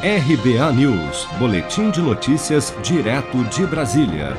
RBA News, Boletim de Notícias, direto de Brasília.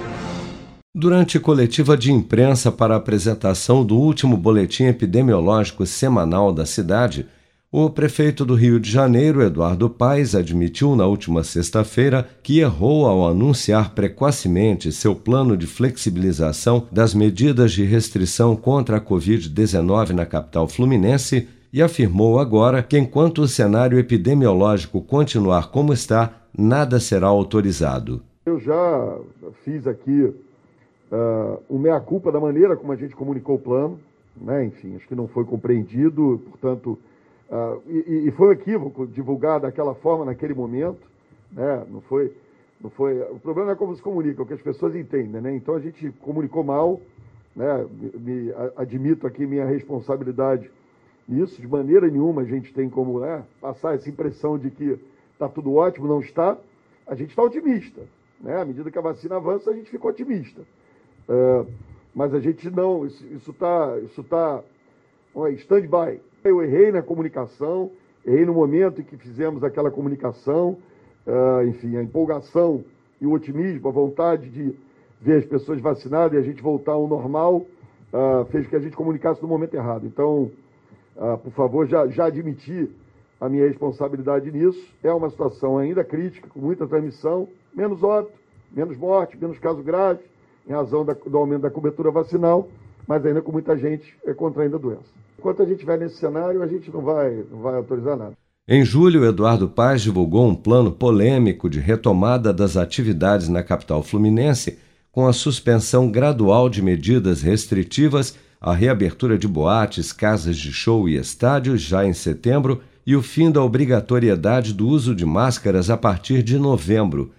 Durante coletiva de imprensa para apresentação do último boletim epidemiológico semanal da cidade, o prefeito do Rio de Janeiro, Eduardo Paes, admitiu na última sexta-feira que errou ao anunciar precocemente seu plano de flexibilização das medidas de restrição contra a Covid-19 na capital fluminense e afirmou agora que, enquanto o cenário epidemiológico continuar como está, nada será autorizado. Eu já fiz aqui uh, o meia-culpa da maneira como a gente comunicou o plano, né? enfim, acho que não foi compreendido, portanto, uh, e, e, foi um equívoco divulgar daquela forma naquele momento, né? não foi. Não foi, o problema é como se comunica, o que as pessoas entendem, né? Então a gente comunicou mal, né? Me, me, admito aqui minha responsabilidade isso, de maneira nenhuma, a gente tem como né, passar essa impressão de que está tudo ótimo, não está. A gente está otimista. Né? À medida que a vacina avança, a gente fica otimista. Uh, mas a gente não, isso está isso tá, tá stand-by. Eu errei na comunicação, errei no momento em que fizemos aquela comunicação, uh, enfim, a empolgação e o otimismo, a vontade de ver as pessoas vacinadas e a gente voltar ao normal, uh, fez que a gente comunicasse no momento errado. Então, ah, por favor, já, já admiti a minha responsabilidade nisso. É uma situação ainda crítica, com muita transmissão, menos óbito, menos morte, menos casos graves, em razão da, do aumento da cobertura vacinal, mas ainda com muita gente é, contraindo a doença. Enquanto a gente estiver nesse cenário, a gente não vai, não vai autorizar nada. Em julho, Eduardo Paz divulgou um plano polêmico de retomada das atividades na capital fluminense, com a suspensão gradual de medidas restritivas a reabertura de boates, casas de show e estádios já em setembro e o fim da obrigatoriedade do uso de máscaras a partir de novembro.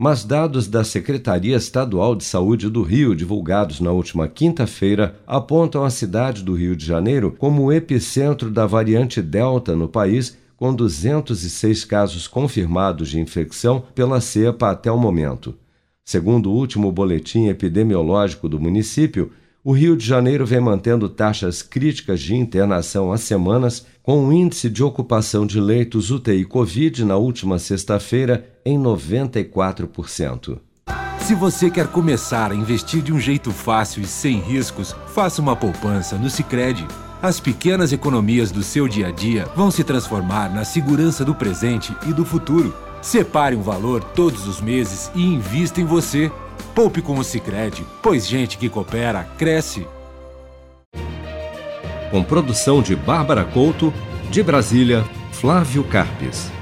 Mas dados da Secretaria Estadual de Saúde do Rio, divulgados na última quinta-feira, apontam a cidade do Rio de Janeiro como o epicentro da variante Delta no país, com 206 casos confirmados de infecção pela cepa até o momento. Segundo o último boletim epidemiológico do município, o Rio de Janeiro vem mantendo taxas críticas de internação há semanas, com o um índice de ocupação de leitos UTI Covid na última sexta-feira em 94%. Se você quer começar a investir de um jeito fácil e sem riscos, faça uma poupança no Sicredi. As pequenas economias do seu dia a dia vão se transformar na segurança do presente e do futuro. Separe um valor todos os meses e invista em você. Poupe com o Sicredi, pois gente que coopera cresce. Com produção de Bárbara Couto, de Brasília, Flávio Carpes.